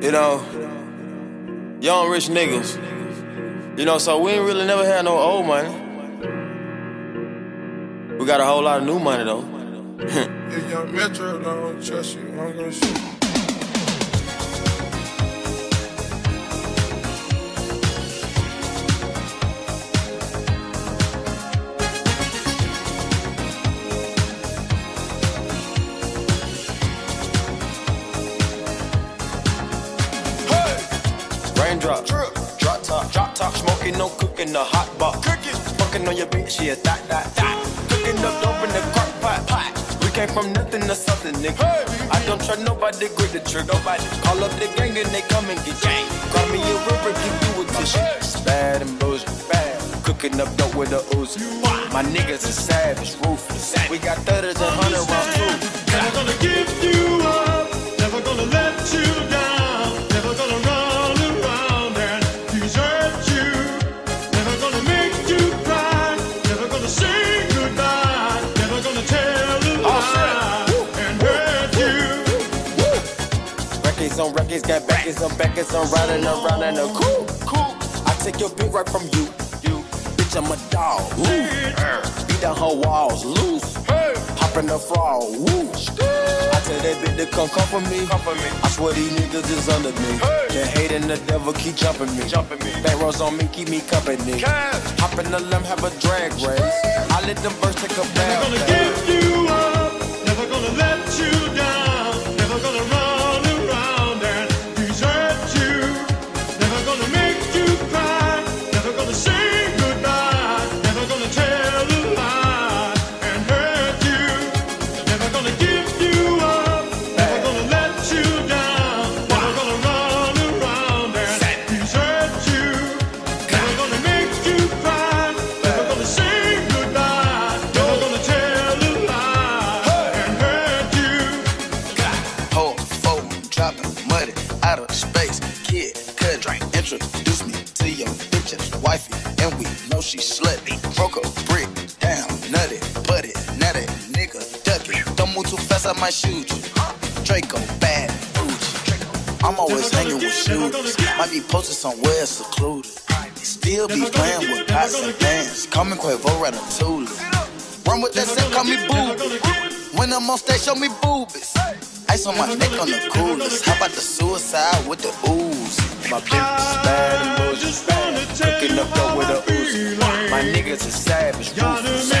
You know, young rich niggas. You know, so we ain't really never had no old money. We got a whole lot of new money though. if young Metro don't trust you, I'm gonna shoot. Raindrop, drip, drop top, drop top, smoking, no cooking, the hot box. Cooking, fucking on your bitch, yeah, that, that, that. Cooking up dope in the crock pot, pot. We came from nothing to something, nigga. I don't trust nobody, grip the trick. Nobody call up the gang and they come and get gang. Call me a river, give you a tissue. Bad and bullshit, bad. Cooking up dope with the Uzi. My niggas is savage, ruthless. We got thudders and hundred rounds Records on records, got backers on backers, I'm riding around in a cool, cool. I take your beat right from you, you. Bitch, I'm a dog. Woo. Beat down her walls, loose. Hop in the frog, woo. I tell that bitch to come come for me. Come for me. I swear these niggas is under me. Can't hate and the devil keep jumping me. Jumping me. Back rows on me, keep me company. Hop in the limb, have a drag race. I let them birds take a bath. Muddy, out of space. Kid, cut, drink, introduce me to your bitch's wifey. And we know she slutty. Broke a brick, down, nutty, putty, nutty, nigga, ducky. Don't move too fast, I might shoot you. Draco, bad, bougie. I'm always hanging with shooters. Might be posted somewhere secluded. Still be playing with pots and pans. Call me Quavo Ratatouille. Run with that set, call me booby. When I'm on stage, show me boobies. On my neck on the coolest. How about the suicide with the ooze? My bitch is bad and bullshit bad. Cooking up dope with a Uzi. My niggas are savage, ruthless.